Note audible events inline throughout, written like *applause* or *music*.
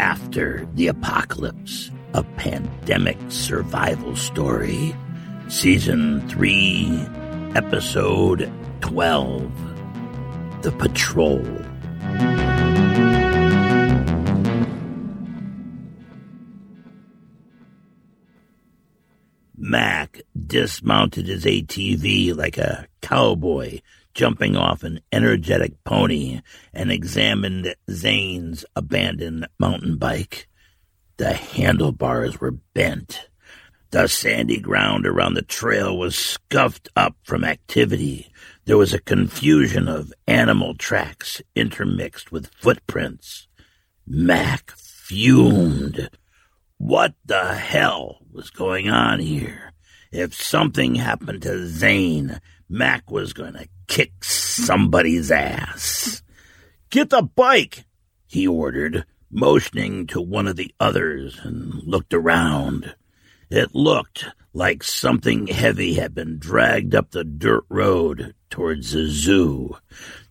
After the Apocalypse, a pandemic survival story. Season 3, Episode 12 The Patrol. Mac dismounted his ATV like a cowboy jumping off an energetic pony and examined Zane's abandoned mountain bike. The handlebars were bent. The sandy ground around the trail was scuffed up from activity. There was a confusion of animal tracks intermixed with footprints. Mac fumed. What the hell was going on here? If something happened to Zane, Mac was going to kick somebody's ass. Get the bike, he ordered, motioning to one of the others and looked around. It looked like something heavy had been dragged up the dirt road towards the zoo.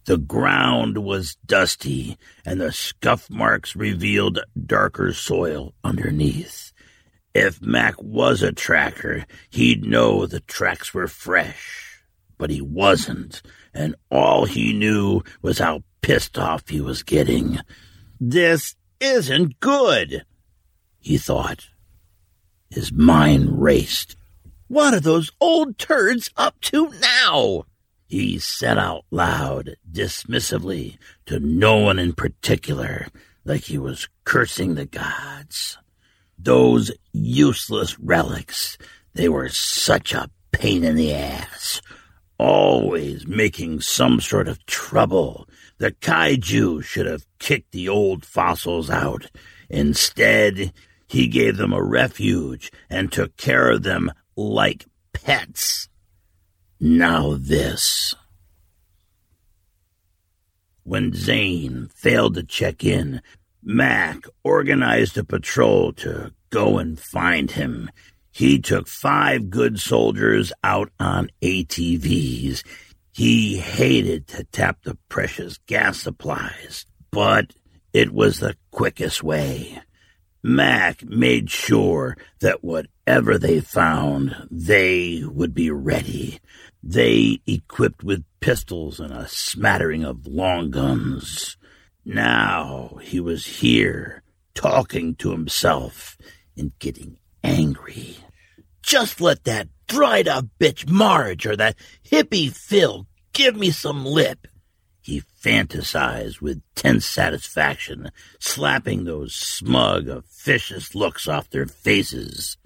The ground was dusty, and the scuff marks revealed darker soil underneath. If Mac was a tracker, he'd know the tracks were fresh. But he wasn't, and all he knew was how pissed off he was getting. This isn't good, he thought. His mind raced. What are those old turds up to now? He said out loud, dismissively, to no one in particular, like he was cursing the gods. Those useless relics, they were such a pain in the ass, always making some sort of trouble. The kaiju should have kicked the old fossils out. Instead, he gave them a refuge and took care of them like pets. Now this. When Zane failed to check in, Mac organized a patrol to go and find him. He took five good soldiers out on ATVs. He hated to tap the precious gas supplies, but it was the quickest way. Mac made sure that whatever they found, they would be ready. They equipped with pistols and a smattering of long guns. Now he was here, talking to himself and getting angry. Just let that dried up bitch Marge or that hippie Phil give me some lip. He fantasized with tense satisfaction, slapping those smug, officious looks off their faces.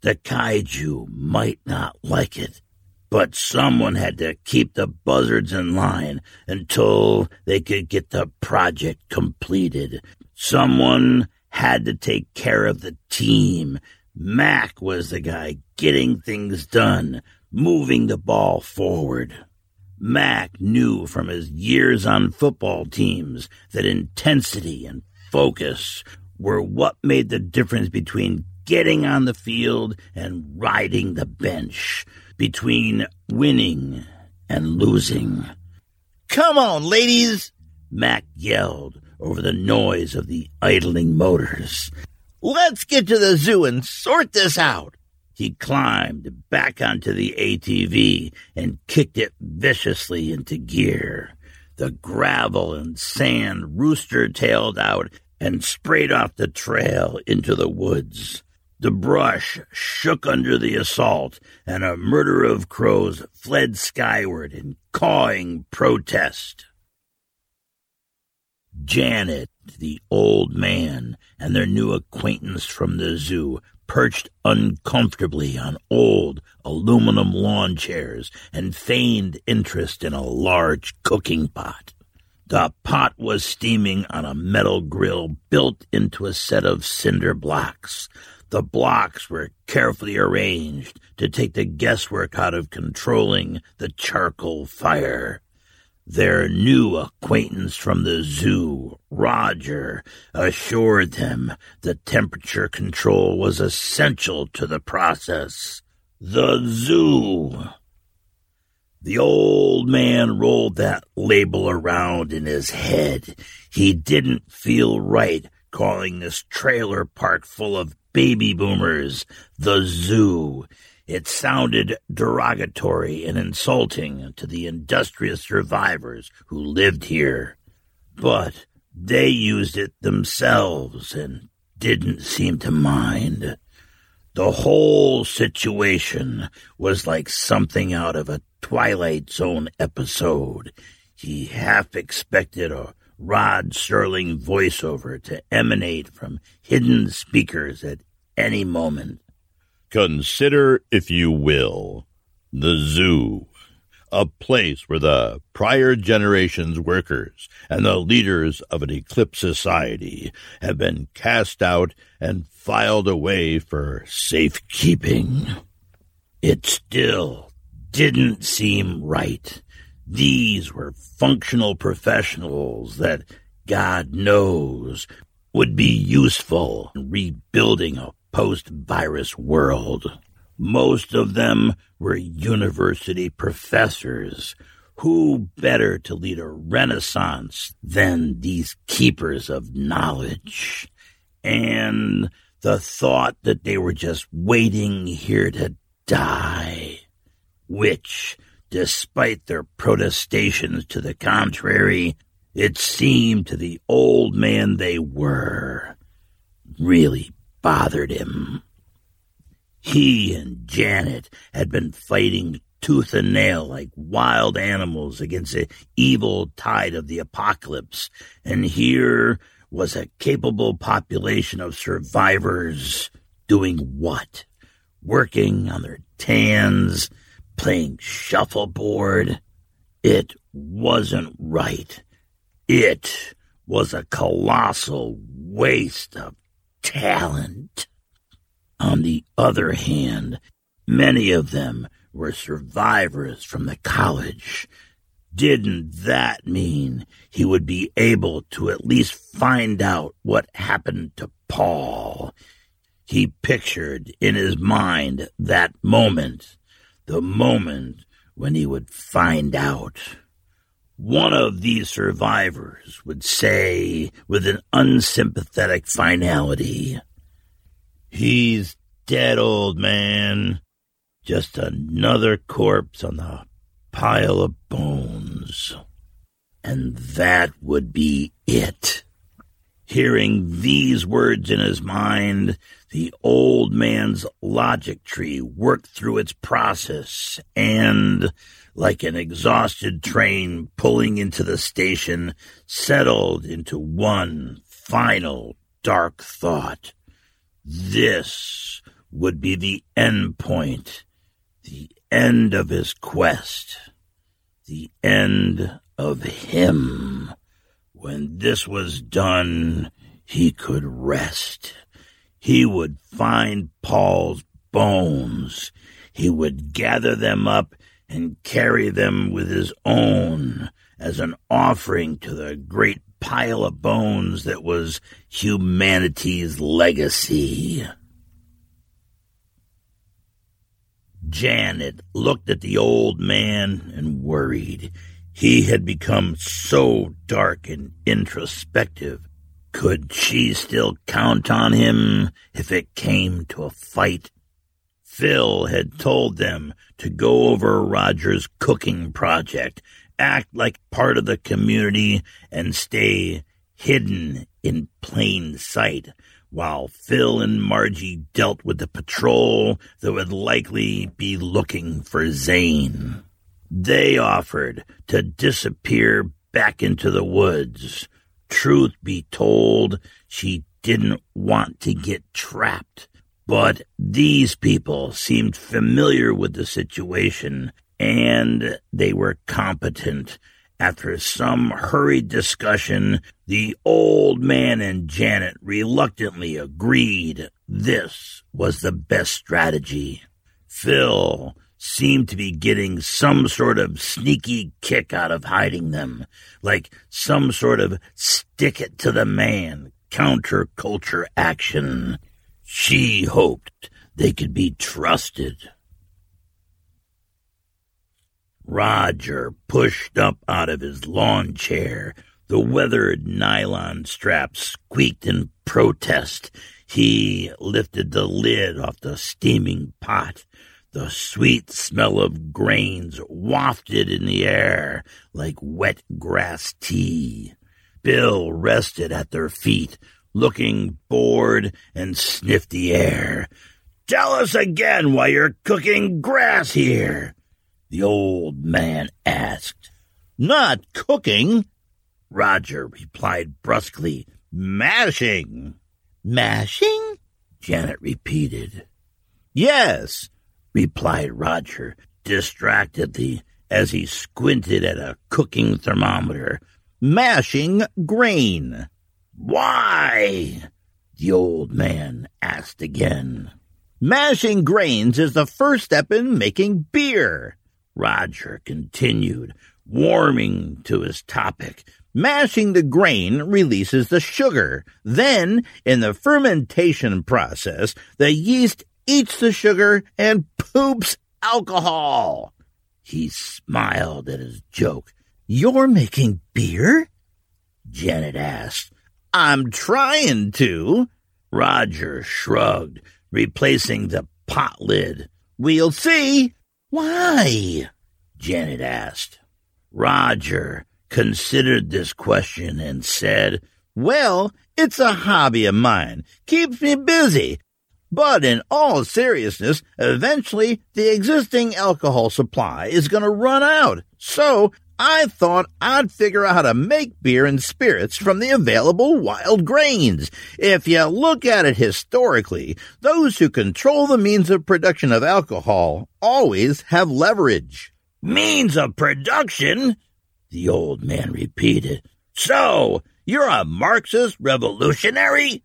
The kaiju might not like it, but someone had to keep the buzzards in line until they could get the project completed. Someone had to take care of the team. Mac was the guy getting things done, moving the ball forward. Mac knew from his years on football teams that intensity and focus were what made the difference between getting on the field and riding the bench, between winning and losing. Come on, ladies! Mac yelled over the noise of the idling motors. Let's get to the zoo and sort this out. He climbed back onto the ATV and kicked it viciously into gear. The gravel and sand rooster tailed out and sprayed off the trail into the woods. The brush shook under the assault, and a murder of crows fled skyward in cawing protest. Janet, the old man, and their new acquaintance from the zoo perched uncomfortably on old aluminum lawn chairs and feigned interest in a large cooking pot. The pot was steaming on a metal grill built into a set of cinder blocks. The blocks were carefully arranged to take the guesswork out of controlling the charcoal fire. Their new acquaintance from the zoo, Roger, assured them the temperature control was essential to the process. The zoo. The old man rolled that label around in his head. He didn't feel right calling this trailer park full of baby boomers the zoo. It sounded derogatory and insulting to the industrious survivors who lived here. But they used it themselves and didn't seem to mind. The whole situation was like something out of a Twilight Zone episode. He half expected a Rod Serling voiceover to emanate from hidden speakers at any moment. Consider, if you will, the zoo, a place where the prior generation's workers and the leaders of an eclipse society have been cast out and filed away for safekeeping. It still didn't seem right. These were functional professionals that, God knows, would be useful in rebuilding a post virus world. Most of them were university professors. Who better to lead a renaissance than these keepers of knowledge? And the thought that they were just waiting here to die, which, despite their protestations to the contrary, it seemed to the old man they were, really bothered him. He and Janet had been fighting tooth and nail like wild animals against the evil tide of the apocalypse, and here was a capable population of survivors doing what? Working on their tans, playing shuffleboard. It wasn't right. It was a colossal waste of talent. On the other hand, many of them were survivors from the college. Didn't that mean he would be able to at least find out what happened to Paul? He pictured in his mind that moment, the moment when he would find out. One of these survivors would say with an unsympathetic finality, He's dead, old man. Just another corpse on the pile of bones. And that would be it. Hearing these words in his mind, the old man's logic tree worked through its process and, like an exhausted train pulling into the station, settled into one final dark thought. This would be the end point, the end of his quest, the end of him. When this was done, he could rest. He would find Paul's bones. He would gather them up and carry them with his own as an offering to the great pile of bones that was humanity's legacy. Janet looked at the old man and worried. He had become so dark and introspective. Could she still count on him if it came to a fight? Phil had told them to go over Roger's cooking project act like part of the community and stay hidden in plain sight while Phil and Margie dealt with the patrol that would likely be looking for Zane. They offered to disappear back into the woods. truth be told, she didn't want to get trapped. But these people seemed familiar with the situation and they were competent. After some hurried discussion, the old man and Janet reluctantly agreed this was the best strategy. Phil seemed to be getting some sort of sneaky kick out of hiding them, like some sort of stick it to the man counterculture action. She hoped they could be trusted. Roger pushed up out of his lawn chair. The weathered nylon straps squeaked in protest. He lifted the lid off the steaming pot. The sweet smell of grains wafted in the air like wet grass tea. Bill rested at their feet, looking bored and sniffed the air. Tell us again why you're cooking grass here the old man asked. Not cooking, Roger replied brusquely. Mashing. Mashing? Janet repeated. Yes, replied Roger distractedly as he squinted at a cooking thermometer. Mashing grain. Why? The old man asked again. Mashing grains is the first step in making beer. Roger continued, warming to his topic. Mashing the grain releases the sugar. Then, in the fermentation process, the yeast eats the sugar and poops alcohol. He smiled at his joke. You're making beer? Janet asked. I'm trying to. Roger shrugged, replacing the pot lid. We'll see. Why? Janet asked. Roger considered this question and said, Well, it's a hobby of mine. Keeps me busy. But in all seriousness, eventually the existing alcohol supply is going to run out. So I thought I'd figure out how to make beer and spirits from the available wild grains. If you look at it historically, those who control the means of production of alcohol always have leverage. Means of production? The old man repeated. So, you're a Marxist revolutionary?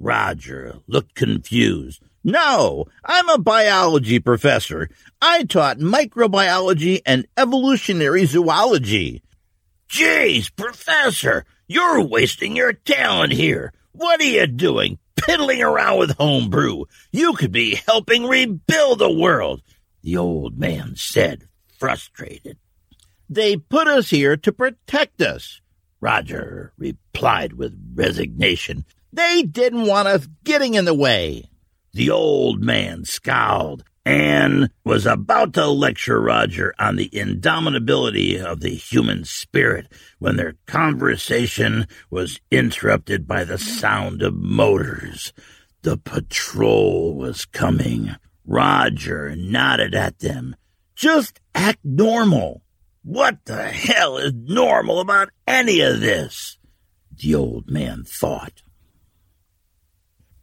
Roger looked confused. No, I'm a biology professor. I taught microbiology and evolutionary zoology. Jeez, professor, you're wasting your talent here. What are you doing? Piddling around with homebrew. You could be helping rebuild the world, the old man said, frustrated. They put us here to protect us, Roger replied with resignation. They didn't want us getting in the way. The old man scowled and was about to lecture Roger on the indomitability of the human spirit when their conversation was interrupted by the sound of motors. The patrol was coming. Roger nodded at them. Just act normal. What the hell is normal about any of this? The old man thought.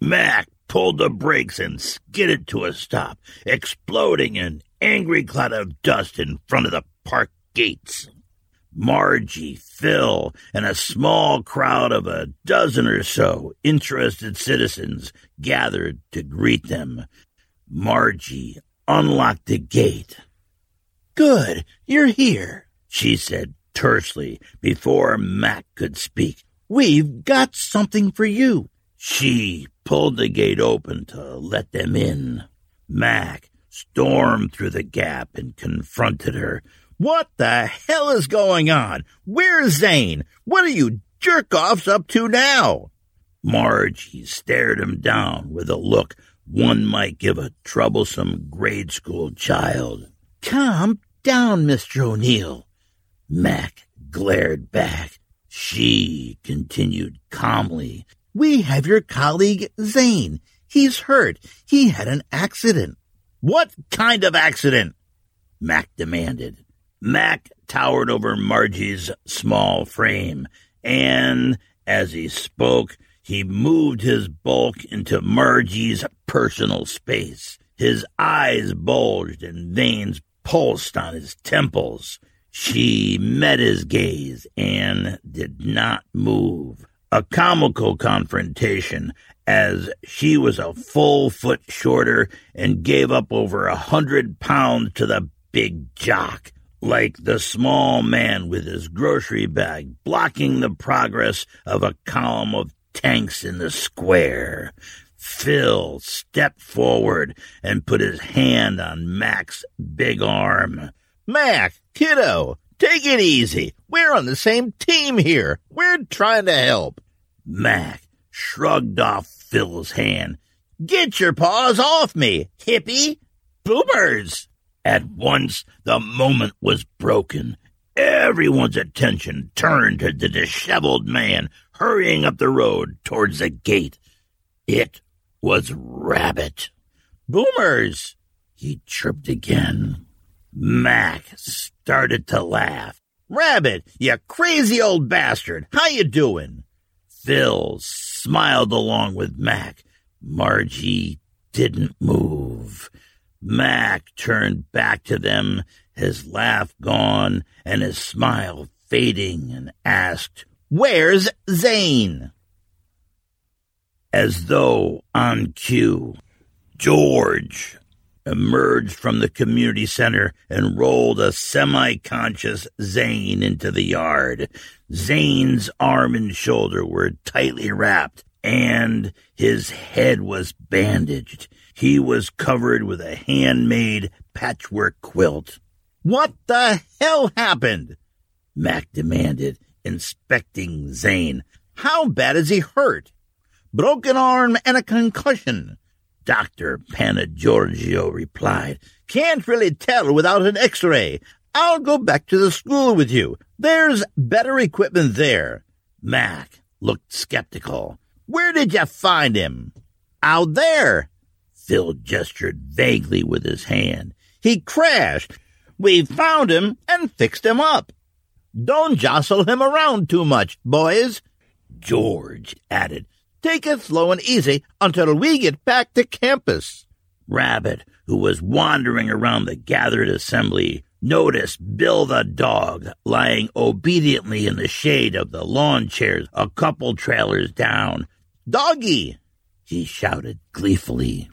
Mac pulled the brakes and skidded to a stop, exploding an angry cloud of dust in front of the park gates. Margie, Phil, and a small crowd of a dozen or so interested citizens gathered to greet them. Margie unlocked the gate. Good, you're here, she said tersely before Mac could speak. We've got something for you. She pulled the gate open to let them in. Mac stormed through the gap and confronted her. What the hell is going on? Where's Zane? What are you jerk offs up to now? Margie stared him down with a look one might give a troublesome grade school child. Calm down, Mr. O'Neill. Mac glared back. She continued calmly. We have your colleague, Zane. He's hurt. He had an accident. What kind of accident? Mac demanded. Mac towered over Margie's small frame, and As he spoke, he moved his bulk into Margie's personal space. His eyes bulged and veins pulsed on his temples. She met his gaze and did not move. A comical confrontation as she was a full foot shorter and gave up over a hundred pounds to the big jock, like the small man with his grocery bag blocking the progress of a column of tanks in the square. Phil stepped forward and put his hand on Mac's big arm. Mac, kiddo, take it easy. We're on the same team here. We're trying to help. Mac shrugged off Phil's hand. Get your paws off me, hippie! Boomers! At once, the moment was broken. Everyone's attention turned to the disheveled man hurrying up the road towards the gate. It was Rabbit. Boomers! He chirped again. Mac started to laugh. Rabbit, you crazy old bastard. How you doing? Phil smiled along with Mac. Margie didn't move. Mac turned back to them, his laugh gone and his smile fading, and asked, Where's Zane? As though on cue, George emerged from the community center and rolled a semi conscious Zane into the yard. Zane's arm and shoulder were tightly wrapped, and his head was bandaged. He was covered with a handmade patchwork quilt. What the hell happened? Mac demanded, inspecting Zane. How bad is he hurt? Broken arm and a concussion. Dr. Panagiorgio replied. Can't really tell without an x-ray. I'll go back to the school with you. There's better equipment there. Mac looked skeptical. Where did you find him? Out there. Phil gestured vaguely with his hand. He crashed. We found him and fixed him up. Don't jostle him around too much, boys. George added, Take it slow and easy until we get back to campus. Rabbit, who was wandering around the gathered assembly, noticed Bill the dog lying obediently in the shade of the lawn chairs a couple trailers down. Doggy! he shouted gleefully.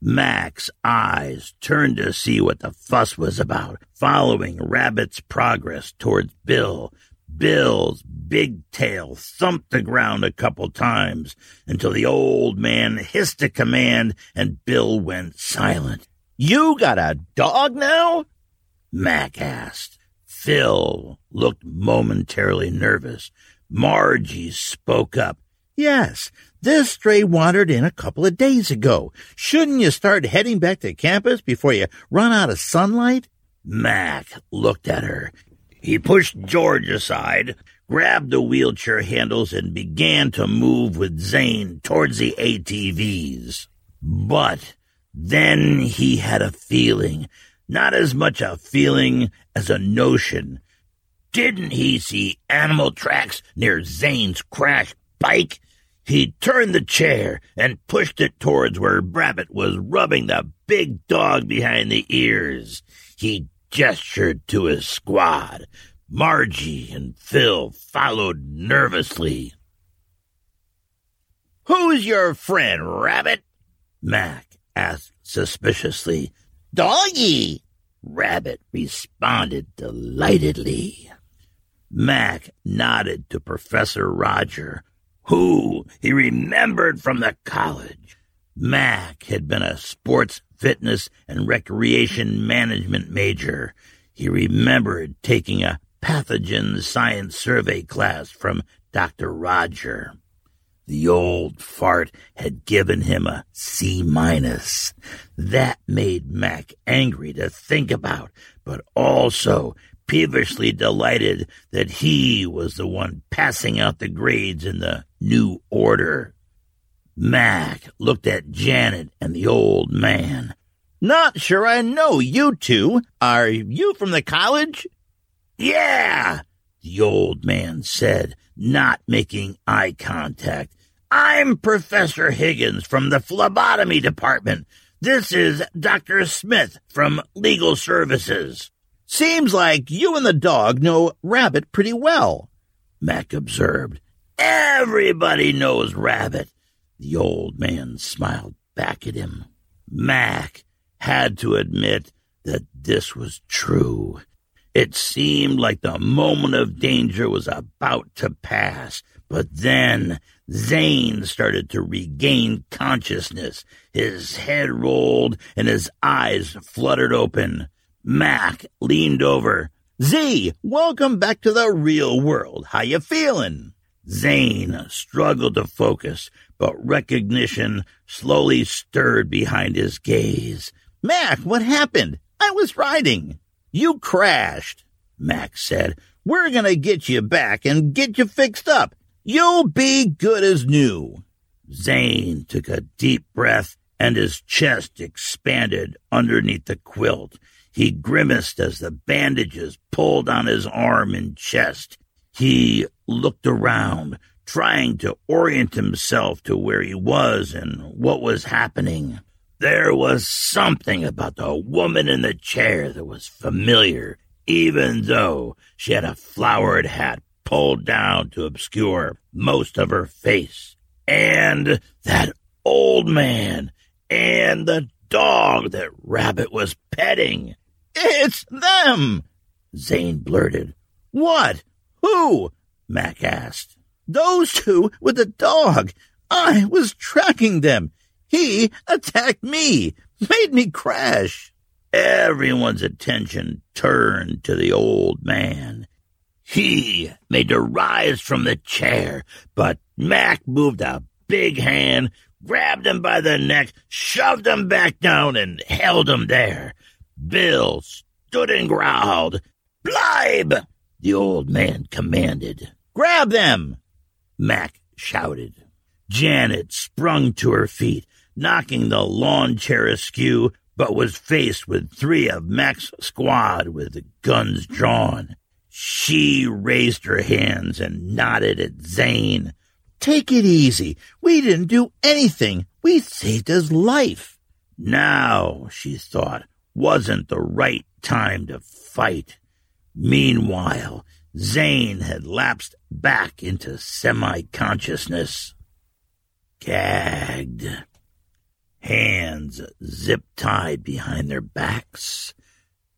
Mac's eyes turned to see what the fuss was about, following Rabbit's progress towards Bill. Bill's big tail thumped the ground a couple times until the old man hissed a command and Bill went silent. You got a dog now? Mac asked. Phil looked momentarily nervous. Margie spoke up. Yes, this stray wandered in a couple of days ago. Shouldn't you start heading back to campus before you run out of sunlight? Mac looked at her. He pushed George aside, grabbed the wheelchair handles, and began to move with Zane towards the ATVs. But then he had a feeling, not as much a feeling as a notion. Didn't he see animal tracks near Zane's crashed bike? He turned the chair and pushed it towards where Rabbit was rubbing the big dog behind the ears. He gestured to his squad. Margie and Phil followed nervously. Who's your friend, Rabbit? Mac asked suspiciously. Doggy! Rabbit responded delightedly. Mac nodded to Professor Roger, who he remembered from the college. Mac had been a sports, fitness, and recreation management major. He remembered taking a pathogen science survey class from Dr. Roger. The old fart had given him a C minus. That made Mac angry to think about, but also peevishly delighted that he was the one passing out the grades in the new order. Mac looked at Janet and the old man. Not sure I know you two. Are you from the college? Yeah, the old man said, not making eye contact. I'm Professor Higgins from the phlebotomy department. This is Dr. Smith from Legal Services. Seems like you and the dog know Rabbit pretty well, Mac observed. Everybody knows Rabbit. The old man smiled back at him. Mac had to admit that this was true. It seemed like the moment of danger was about to pass, but then Zane started to regain consciousness. His head rolled and his eyes fluttered open. Mac leaned over. Z, welcome back to the real world. How you feeling? Zane struggled to focus, but recognition slowly stirred behind his gaze. Mac, what happened? I was riding. You crashed, Mac said. We're gonna get you back and get you fixed up. You'll be good as new. Zane took a deep breath and his chest expanded underneath the quilt. He grimaced as the bandages pulled on his arm and chest. He looked around, trying to orient himself to where he was and what was happening. There was something about the woman in the chair that was familiar, even though she had a flowered hat pulled down to obscure most of her face. And that old man and the dog that Rabbit was petting. It's them! Zane blurted. What? Who? Mac asked. Those two with the dog. I was tracking them. He attacked me, made me crash. Everyone's attention turned to the old man. He made to rise from the chair, but Mac moved a big hand, grabbed him by the neck, shoved him back down, and held him there. Bill stood and growled. Bleib! The old man commanded. Grab them! Mac shouted. Janet sprung to her feet, knocking the lawn chair askew, but was faced with three of Mac's squad with guns drawn. She raised her hands and nodded at Zane. Take it easy. We didn't do anything. We saved his life. Now, she thought, wasn't the right time to fight. Meanwhile, Zane had lapsed back into semi consciousness. Gagged. Hands zip tied behind their backs.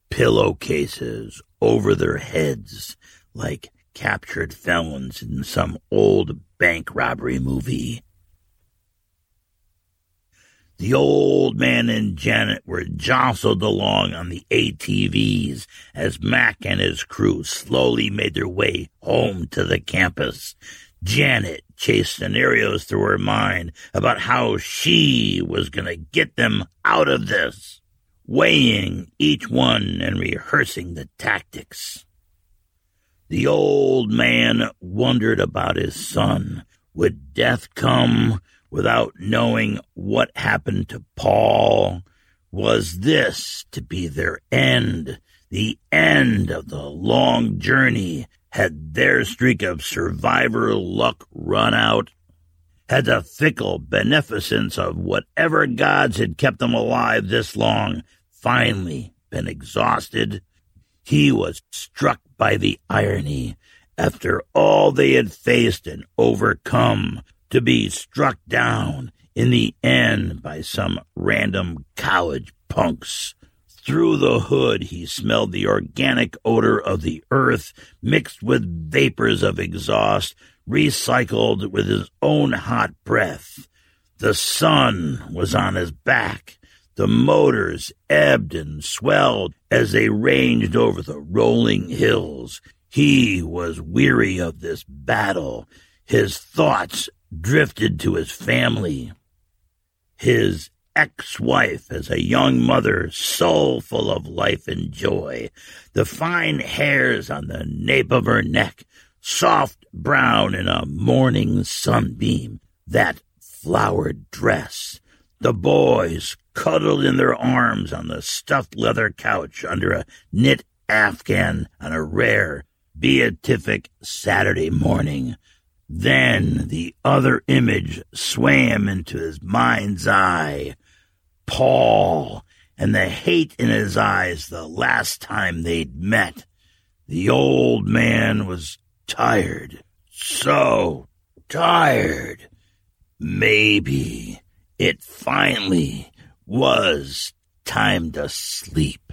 Pillowcases over their heads like captured felons in some old bank robbery movie. The old man and Janet were jostled along on the ATVs as Mac and his crew slowly made their way home to the campus. Janet chased scenarios through her mind about how she was going to get them out of this, weighing each one and rehearsing the tactics. The old man wondered about his son. Would death come? Without knowing what happened to Paul. Was this to be their end, the end of the long journey? Had their streak of survivor luck run out? Had the fickle beneficence of whatever gods had kept them alive this long finally been exhausted? He was struck by the irony. After all they had faced and overcome, to be struck down in the end by some random college punks. Through the hood, he smelled the organic odor of the earth mixed with vapors of exhaust, recycled with his own hot breath. The sun was on his back. The motors ebbed and swelled as they ranged over the rolling hills. He was weary of this battle. His thoughts drifted to his family. His ex-wife as a young mother, soul full of life and joy, the fine hairs on the nape of her neck, soft brown in a morning sunbeam, that flowered dress, the boys cuddled in their arms on the stuffed leather couch under a knit afghan on a rare beatific Saturday morning. Then the other image swam into his mind's eye. Paul and the hate in his eyes the last time they'd met. The old man was tired. So tired. Maybe it finally was time to sleep.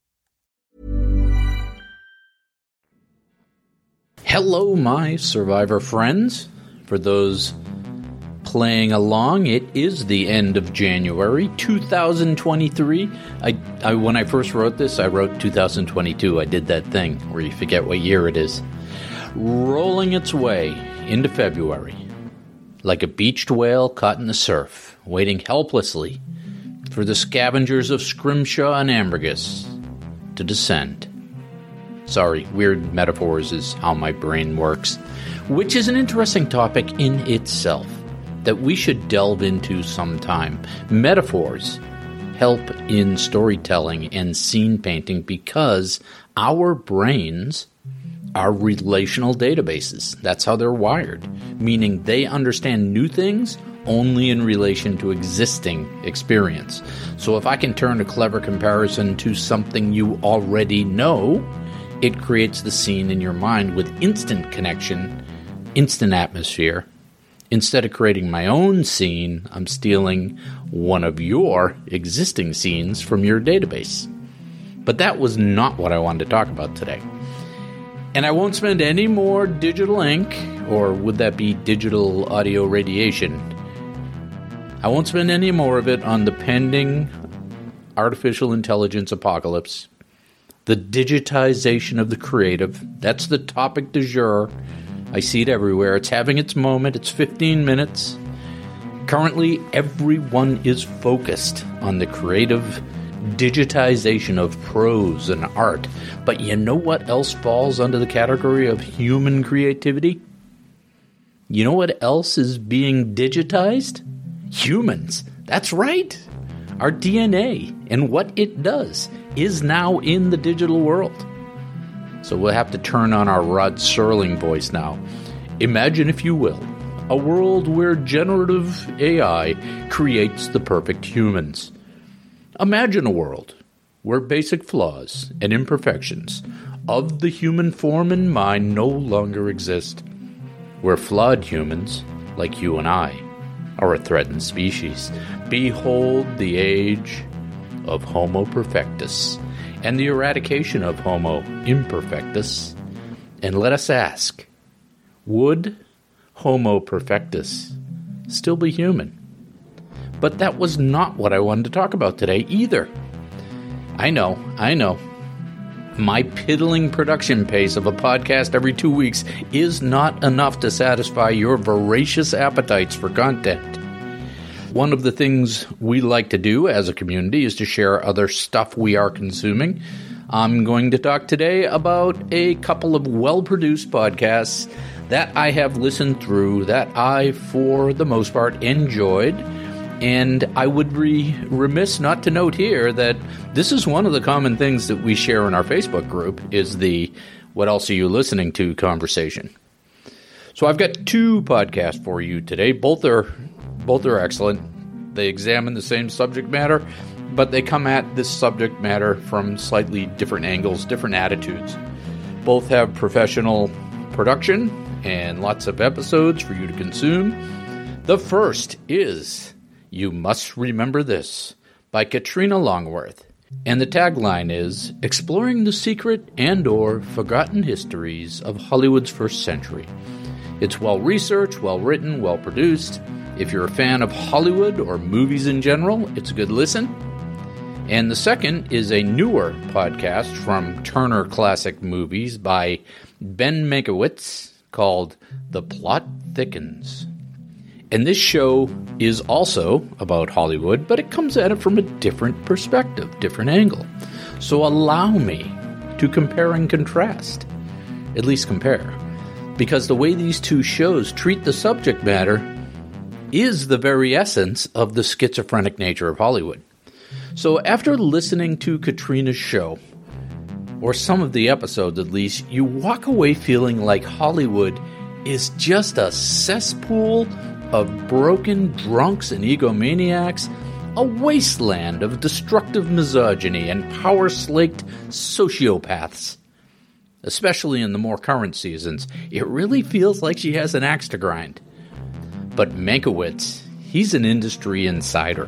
Hello, my survivor friends. For those playing along, it is the end of January 2023. I, I, when I first wrote this, I wrote 2022. I did that thing where you forget what year it is. Rolling its way into February, like a beached whale caught in the surf, waiting helplessly for the scavengers of Scrimshaw and Ambergris to descend. Sorry, weird metaphors is how my brain works, which is an interesting topic in itself that we should delve into sometime. Metaphors help in storytelling and scene painting because our brains are relational databases. That's how they're wired, meaning they understand new things only in relation to existing experience. So if I can turn a clever comparison to something you already know, it creates the scene in your mind with instant connection, instant atmosphere. Instead of creating my own scene, I'm stealing one of your existing scenes from your database. But that was not what I wanted to talk about today. And I won't spend any more digital ink, or would that be digital audio radiation? I won't spend any more of it on the pending artificial intelligence apocalypse the digitization of the creative. That's the topic du jour. I see it everywhere. It's having its moment. It's 15 minutes. Currently, everyone is focused on the creative digitization of prose and art. But you know what else falls under the category of human creativity? You know what else is being digitized? Humans. That's right. Our DNA and what it does is now in the digital world. So we'll have to turn on our Rod Serling voice now. Imagine, if you will, a world where generative AI creates the perfect humans. Imagine a world where basic flaws and imperfections of the human form and mind no longer exist, where flawed humans, like you and I, are a threatened species. Behold the age of Homo perfectus and the eradication of Homo imperfectus. And let us ask would Homo perfectus still be human? But that was not what I wanted to talk about today either. I know, I know. My piddling production pace of a podcast every two weeks is not enough to satisfy your voracious appetites for content. One of the things we like to do as a community is to share other stuff we are consuming. I'm going to talk today about a couple of well produced podcasts that I have listened through, that I, for the most part, enjoyed. And I would be remiss not to note here that this is one of the common things that we share in our Facebook group is the what else are you listening to conversation. So I've got two podcasts for you today. Both are both are excellent. They examine the same subject matter, but they come at this subject matter from slightly different angles, different attitudes. Both have professional production and lots of episodes for you to consume. The first is You Must Remember This by Karina Longworth. And the tagline is Exploring the Secret and or Forgotten Histories of Hollywood's First Century. It's well researched, well written, well produced. If you're a fan of Hollywood or movies in general, it's a good listen. And the second is a newer podcast from Turner Classic Movies by Ben Mankiewicz called The Plot Thickens. And this show is also about Hollywood, but it comes at it from a different perspective, different angle. So allow me to compare and contrast. At least compare because the way these two shows treat the subject matter is the very essence of the schizophrenic nature of Hollywood. So, after listening to Karina's show, or some of the episodes at least, you walk away feeling like Hollywood is just a cesspool of broken drunks and egomaniacs, a wasteland of destructive misogyny and power slaked sociopaths especially in the more current seasons, it really feels like she has an axe to grind. But Mankiewicz, he's an industry insider.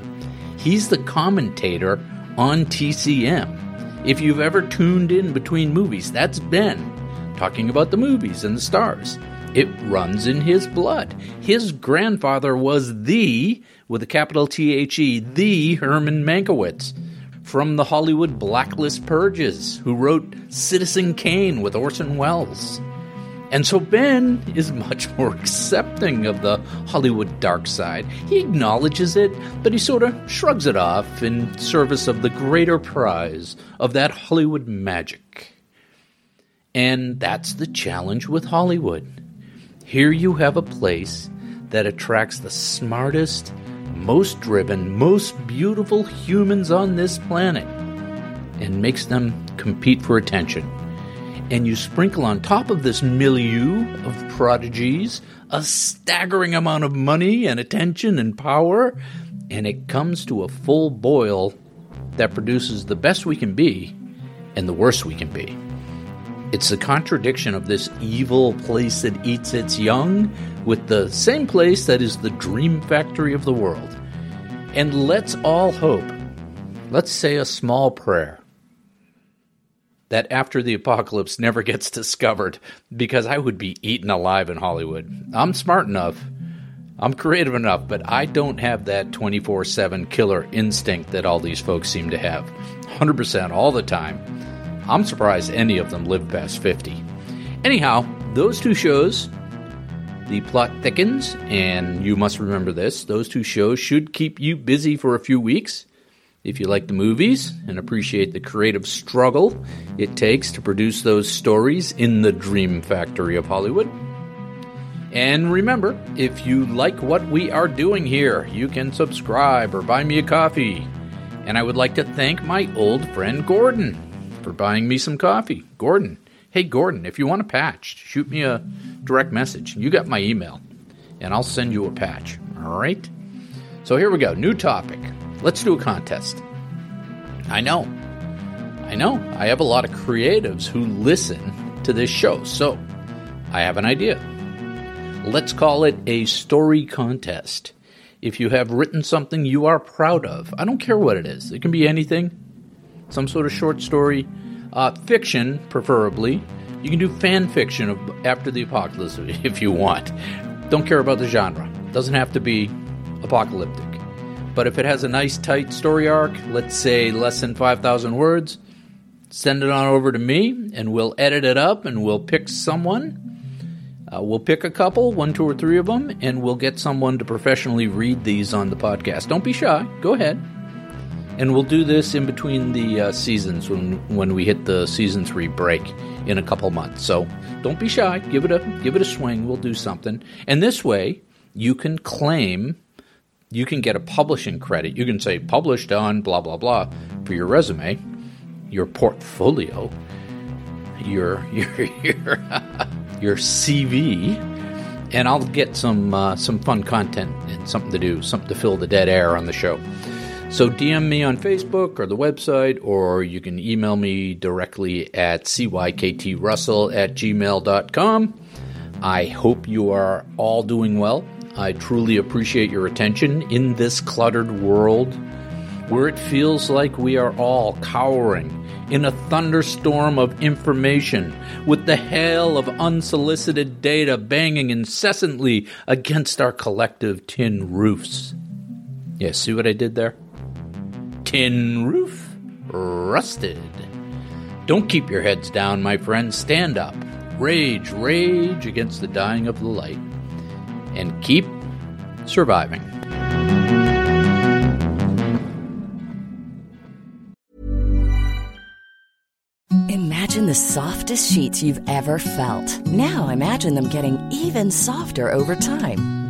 He's the commentator on TCM. If you've ever tuned in between movies, that's Ben talking about the movies and the stars. It runs in his blood. His grandfather was the, with a capital T H E, the Herman Mankiewicz from the Hollywood Blacklist Purges, who wrote Citizen Kane with Orson Welles. And so Ben is much more *laughs* accepting of the Hollywood dark side. He acknowledges it, but he sort of shrugs it off in service of the greater prize of that Hollywood magic. And that's the challenge with Hollywood. Here you have a place that attracts the smartest, most driven, most beautiful humans on this planet and makes them compete for attention. And you sprinkle on top of this milieu of prodigies a staggering amount of money and attention and power, and it comes to a full boil that produces the best we can be and the worst we can be. It's the contradiction of this evil place that eats its young with the same place that is the dream factory of the world. And let's all hope, let's say a small prayer, that after the apocalypse never gets *laughs* discovered, because I would be eaten alive in Hollywood. I'm smart enough, I'm creative enough, but I don't have that 24 7 killer instinct that all these folks seem to have. 100% all the time. I'm surprised any of them live past 50. Anyhow, those two shows, The Plot Thickens and You Must Remember This, those two shows should keep you busy for a few weeks. If you like the movies and appreciate the creative struggle it takes to produce those stories in the dream factory of Hollywood. And remember, if you like what we are doing here, you can subscribe or buy me a coffee. And I would like to thank my old friend Gordon for buying me some coffee. Gordon, hey Gordon, if you want a patch, shoot me a direct message. You got my email, and I'll send you a patch. All right? So here we go. New topic. Let's do a contest. I know. I know. I have a lot of creatives who listen to this show. So I have an idea. Let's call it a story contest. If you have written something you are proud of, I don't care what it is, it can be anything some sort of short story, uh, fiction, preferably. You can do fan fiction of after the apocalypse *laughs* if you want. Don't care about the genre. Doesn't have to be apocalyptic. But if it has a nice tight story arc, let's say less than 5,000 words, send it on over to me and we'll edit it up and we'll pick someone. Uh, we'll pick a couple, one, two, or three of them, and we'll get someone to professionally read these on the podcast. Don't be shy. Go ahead. And we'll do this in between the uh, seasons when when we hit the season three break in a couple months. So don't be shy. Give it a give it a swing. We'll do something. And this way, you can claim, you can get a publishing credit. You can say published on blah blah blah for your resume, your portfolio, your *laughs* your your your CV, and I'll get some uh, some fun content and something to do, something to fill the dead air on the show. So DM me on Facebook or the website, or you can email me directly at cyktrussell at gmail.com. I hope you are all doing well. I truly appreciate your attention in this cluttered world where it feels like we are all cowering in a thunderstorm of information with the hail of unsolicited data banging incessantly against our collective tin roofs. Yeah, see what I did there? Tin roof rusted. Don't keep your heads down, my friends. Stand up. Rage, rage against the dying of the light. And keep surviving. Imagine the softest sheets you've ever felt. Now imagine them getting even softer over time.